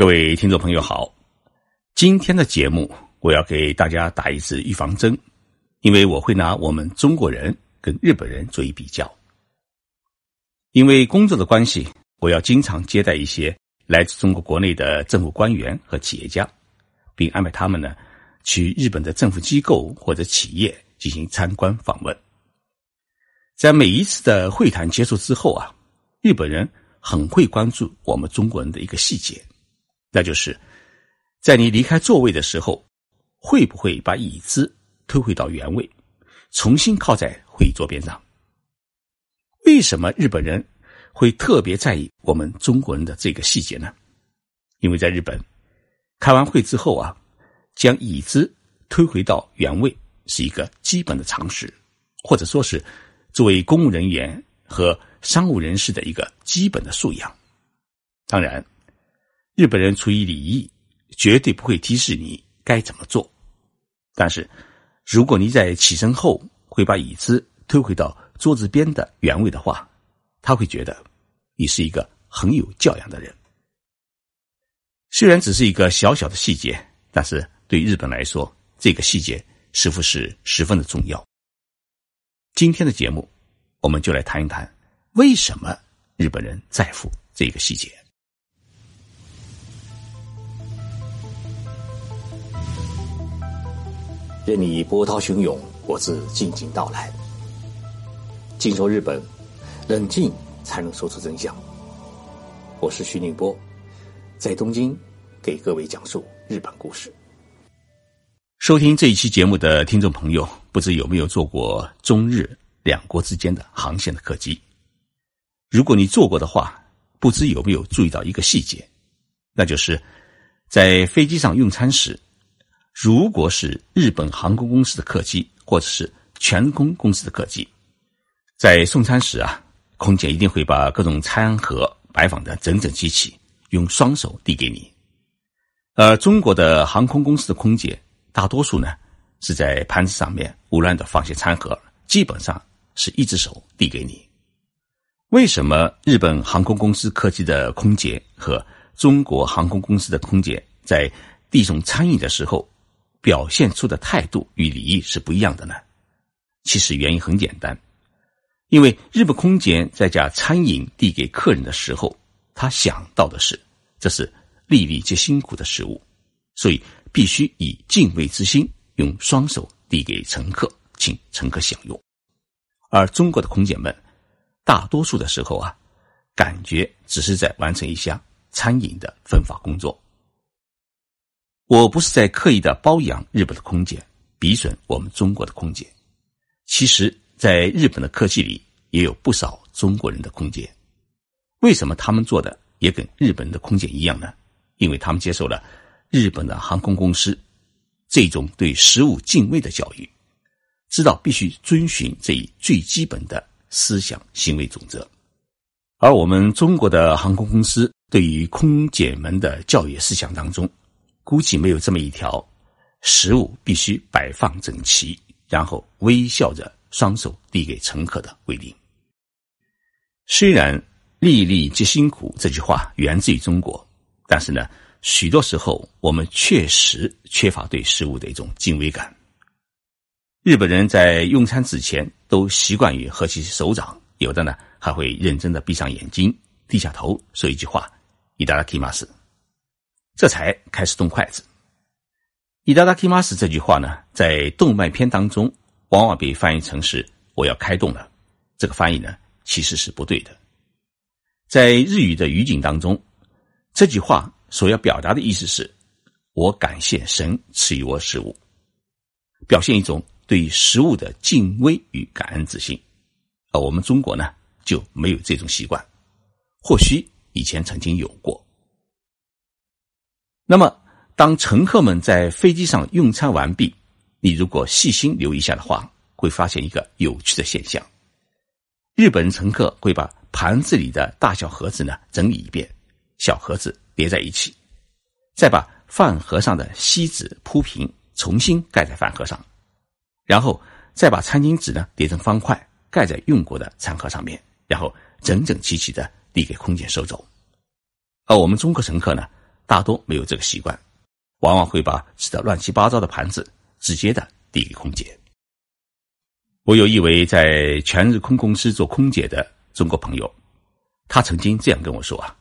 各位听众朋友好，今天的节目我要给大家打一支预防针，因为我会拿我们中国人跟日本人做一比较。因为工作的关系，我要经常接待一些来自中国国内的政府官员和企业家，并安排他们呢去日本的政府机构或者企业进行参观访问。在每一次的会谈结束之后啊，日本人很会关注我们中国人的一个细节。那就是，在你离开座位的时候，会不会把椅子推回到原位，重新靠在会议桌边上？为什么日本人会特别在意我们中国人的这个细节呢？因为在日本，开完会之后啊，将椅子推回到原位是一个基本的常识，或者说是作为公务人员和商务人士的一个基本的素养。当然。日本人出于礼仪，绝对不会提示你该怎么做。但是，如果你在起身后会把椅子推回到桌子边的原位的话，他会觉得你是一个很有教养的人。虽然只是一个小小的细节，但是对日本来说，这个细节似乎是十分的重要。今天的节目，我们就来谈一谈为什么日本人在乎这个细节。任你波涛汹涌，我自静静到来。静说日本，冷静才能说出真相。我是徐宁波，在东京给各位讲述日本故事。收听这一期节目的听众朋友，不知有没有坐过中日两国之间的航线的客机？如果你坐过的话，不知有没有注意到一个细节，那就是在飞机上用餐时。如果是日本航空公司的客机，或者是全空公司的客机，在送餐时啊，空姐一定会把各种餐盒摆放的整整齐齐，用双手递给你。而中国的航空公司的空姐，大多数呢是在盘子上面胡乱的放些餐盒，基本上是一只手递给你。为什么日本航空公司客机的空姐和中国航空公司的空姐在递送餐饮的时候？表现出的态度与礼仪是不一样的呢。其实原因很简单，因为日本空姐在将餐饮递给客人的时候，他想到的是这是粒粒皆辛苦的食物，所以必须以敬畏之心，用双手递给乘客，请乘客享用。而中国的空姐们，大多数的时候啊，感觉只是在完成一项餐饮的分发工作。我不是在刻意的包养日本的空姐，比损我们中国的空姐。其实，在日本的客机里也有不少中国人的空姐。为什么他们做的也跟日本的空姐一样呢？因为他们接受了日本的航空公司这种对食物敬畏的教育，知道必须遵循这一最基本的思想行为准则。而我们中国的航空公司对于空姐们的教育思想当中，估计没有这么一条，食物必须摆放整齐，然后微笑着双手递给乘客的规定。虽然“粒粒皆辛苦”这句话源自于中国，但是呢，许多时候我们确实缺乏对食物的一种敬畏感。日本人在用餐之前都习惯于合起手掌，有的呢还会认真的闭上眼睛，低下头说一句话：“いただきます。” 这才开始动筷子。伊达达基马斯这句话呢，在动漫片当中往往被翻译成是“我要开动了”。这个翻译呢，其实是不对的。在日语的语境当中，这句话所要表达的意思是：我感谢神赐予我食物，表现一种对食物的敬畏与感恩之心。而我们中国呢，就没有这种习惯，或许以前曾经有过。那么，当乘客们在飞机上用餐完毕，你如果细心留意一下的话，会发现一个有趣的现象：日本乘客会把盘子里的大小盒子呢整理一遍，小盒子叠在一起，再把饭盒上的锡纸铺平，重新盖在饭盒上，然后再把餐巾纸呢叠成方块，盖在用过的餐盒上面，然后整整齐齐的递给空姐收走。而我们中国乘客呢？大多没有这个习惯，往往会把吃的乱七八糟的盘子直接的递给空姐。我有一位在全日空公司做空姐的中国朋友，他曾经这样跟我说啊：“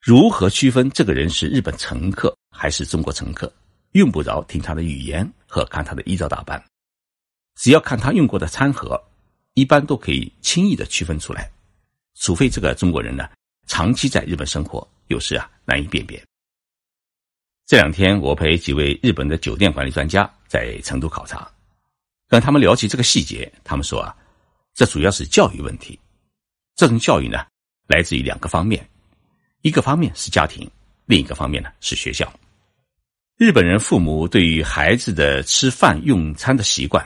如何区分这个人是日本乘客还是中国乘客？用不着听他的语言和看他的衣着打扮，只要看他用过的餐盒，一般都可以轻易的区分出来。除非这个中国人呢长期在日本生活，有时啊难以辨别。”这两天我陪几位日本的酒店管理专家在成都考察。跟他们聊起这个细节，他们说啊，这主要是教育问题。这种教育呢，来自于两个方面，一个方面是家庭，另一个方面呢是学校。日本人父母对于孩子的吃饭用餐的习惯，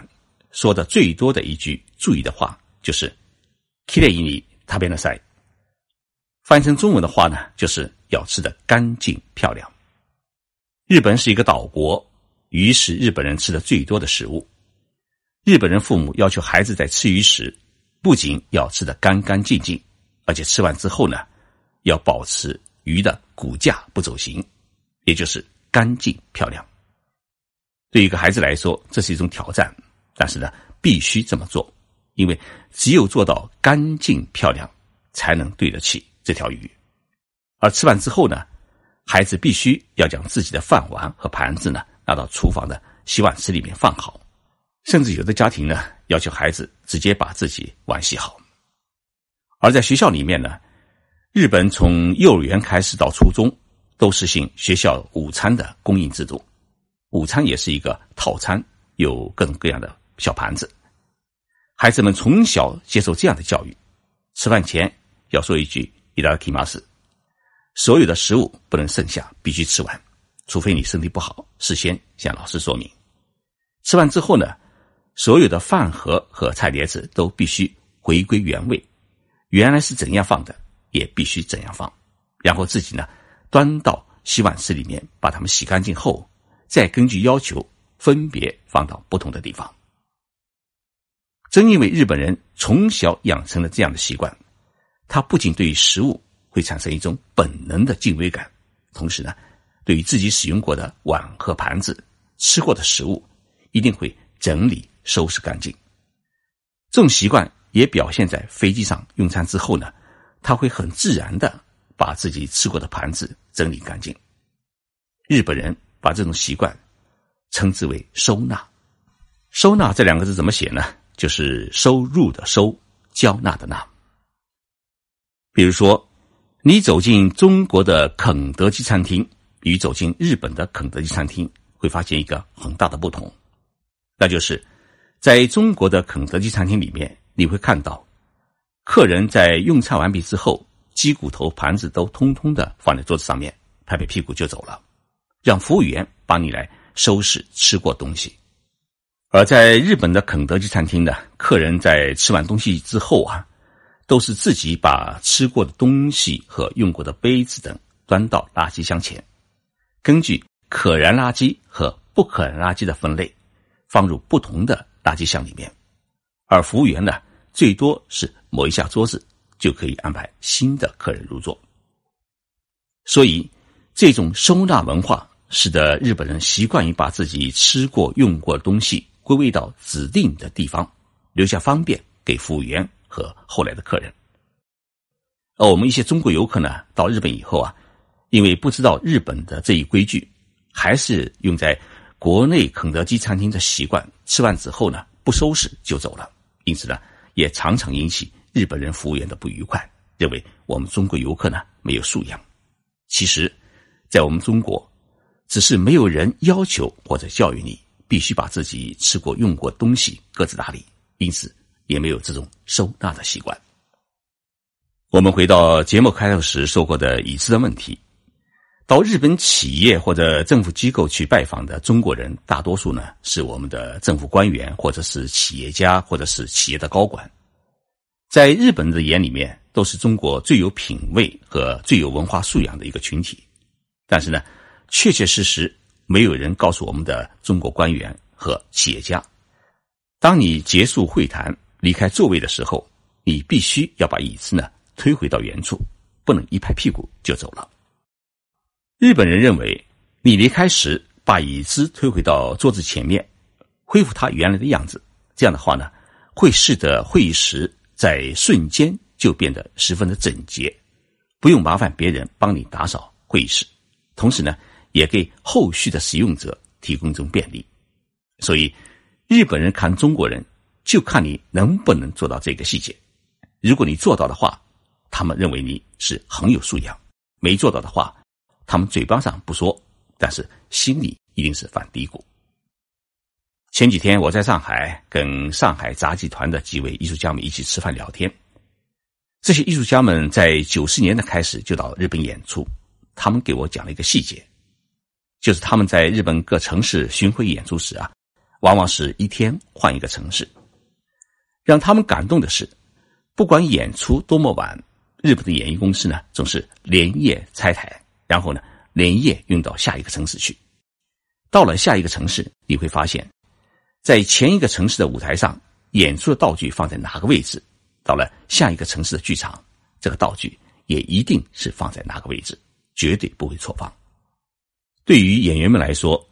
说的最多的一句注意的话就是“きれいに食べなさい”。翻译成中文的话呢，就是要吃的干净漂亮。 日本是一个岛国，鱼是日本人吃的最多的食物。日本人父母要求孩子在吃鱼时，不仅要吃得干干净净，而且吃完之后呢，要保持鱼的骨架不走形，也就是干净漂亮。对一个孩子来说，这是一种挑战，但是呢，必须这么做，因为只有做到干净漂亮，才能对得起这条鱼。而吃完之后呢，孩子必须要将自己的饭碗和盘子呢拿到厨房的洗碗池里面放好。甚至有的家庭呢，要求孩子直接把自己碗洗好。而在学校里面呢，日本从幼儿园开始到初中，都实行学校午餐的供应制度。午餐也是一个套餐，有各种各样的小盘子。孩子们从小接受这样的教育：吃饭前要说一句“伊达基马斯”，所有的食物不能剩下，必须吃完，除非你身体不好，事先向老师说明。吃完之后呢？所有的饭盒和菜碟子都必须回归原位，原来是怎样放的，也必须怎样放。然后自己呢，端到洗碗池里面，把它们洗干净后，再根据要求分别放到不同的地方。正因为日本人从小养成了这样的习惯，他不仅对于食物会产生一种本能的敬畏感，同时呢，对于自己使用过的碗和盘子、吃过的食物，一定会整理。收拾干净，这种习惯也表现在飞机上用餐之后呢，他会很自然的把自己吃过的盘子整理干净。日本人把这种习惯称之为“收纳”。收纳这两个字怎么写呢？就是收入的收，交纳的纳。比如说，你走进中国的肯德基餐厅，与走进日本的肯德基餐厅，会发现一个很大的不同，那就是。在中国的肯德基餐厅里面，你会看到，客人在用餐完毕之后，鸡骨头盘子都通通的放在桌子上面，拍拍屁股就走了，让服务员帮你来收拾吃过东西。而在日本的肯德基餐厅呢，客人在吃完东西之后啊，都是自己把吃过的东西和用过的杯子等端到垃圾箱前，根据可燃垃圾和不可燃垃圾的分类，放入不同的。垃圾箱里面，而服务员呢，最多是抹一下桌子，就可以安排新的客人入座。所以，这种收纳文化使得日本人习惯于把自己吃过、用过的东西归位到指定的地方，留下方便给服务员和后来的客人。而我们一些中国游客呢，到日本以后啊，因为不知道日本的这一规矩，还是用在。国内肯德基餐厅的习惯，吃完之后呢，不收拾就走了，因此呢，也常常引起日本人服务员的不愉快，认为我们中国游客呢没有素养。其实，在我们中国，只是没有人要求或者教育你必须把自己吃过用过东西各自打理，因此也没有这种收纳的习惯。我们回到节目开头时说过的已知的问题。到日本企业或者政府机构去拜访的中国人，大多数呢是我们的政府官员，或者是企业家，或者是企业的高管。在日本人的眼里面，都是中国最有品位和最有文化素养的一个群体。但是呢，确确实实没有人告诉我们的中国官员和企业家：当你结束会谈离开座位的时候，你必须要把椅子呢推回到原处，不能一拍屁股就走了。日本人认为，你离开时把椅子推回到桌子前面，恢复它原来的样子，这样的话呢，会使得会议室在瞬间就变得十分的整洁，不用麻烦别人帮你打扫会议室，同时呢，也给后续的使用者提供一种便利。所以，日本人看中国人，就看你能不能做到这个细节。如果你做到的话，他们认为你是很有素养；没做到的话，他们嘴巴上不说，但是心里一定是犯嘀咕。前几天我在上海跟上海杂技团的几位艺术家们一起吃饭聊天，这些艺术家们在九十年代开始就到日本演出，他们给我讲了一个细节，就是他们在日本各城市巡回演出时啊，往往是一天换一个城市。让他们感动的是，不管演出多么晚，日本的演艺公司呢总是连夜拆台。然后呢，连夜运到下一个城市去。到了下一个城市，你会发现，在前一个城市的舞台上演出的道具放在哪个位置，到了下一个城市的剧场，这个道具也一定是放在哪个位置，绝对不会错放。对于演员们来说，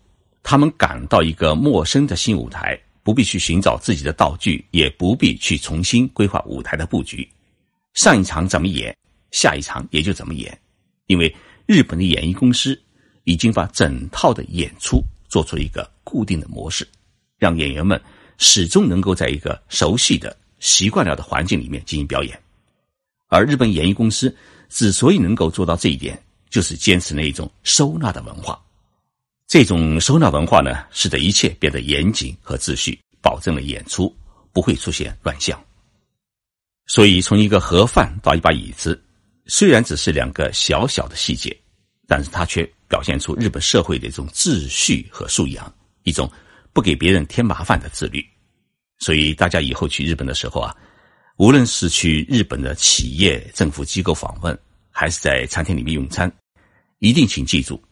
他们赶到一个陌生的新舞台，不必去寻找自己的道具，也不必去重新规划舞台的布局。上一场怎么演，下一场也就怎么演，因为。日本的演艺公司已经把整套的演出做出一个固定的模式，让演员们始终能够在一个熟悉的、习惯了的环境里面进行表演。而日本演艺公司之所以能够做到这一点，就是坚持那一种收纳的文化。这种收纳文化呢，使得一切变得严谨和秩序，保证了演出不会出现乱象。所以，从一个盒饭到一把椅子。虽然只是两个小小的细节，但是它却表现出日本社会的一种秩序和素养，一种不给别人添麻烦的自律。所以大家以后去日本的时候啊，无论是去日本的企业、政府机构访问，还是在餐厅里面用餐，一定请记住：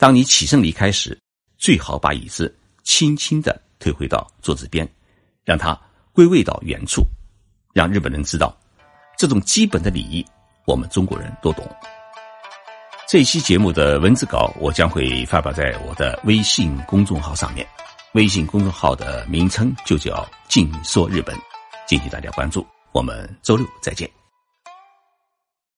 当你起身离开时，最好把椅子轻轻的推回到桌子边，让它归位到原处，让日本人知道这种基本的礼仪。我们中国人都懂。这期节目的文字稿，我将会发表在我的微信公众号上面。微信公众号的名称就叫“静说日本”，敬请大家关注。我们周六再见。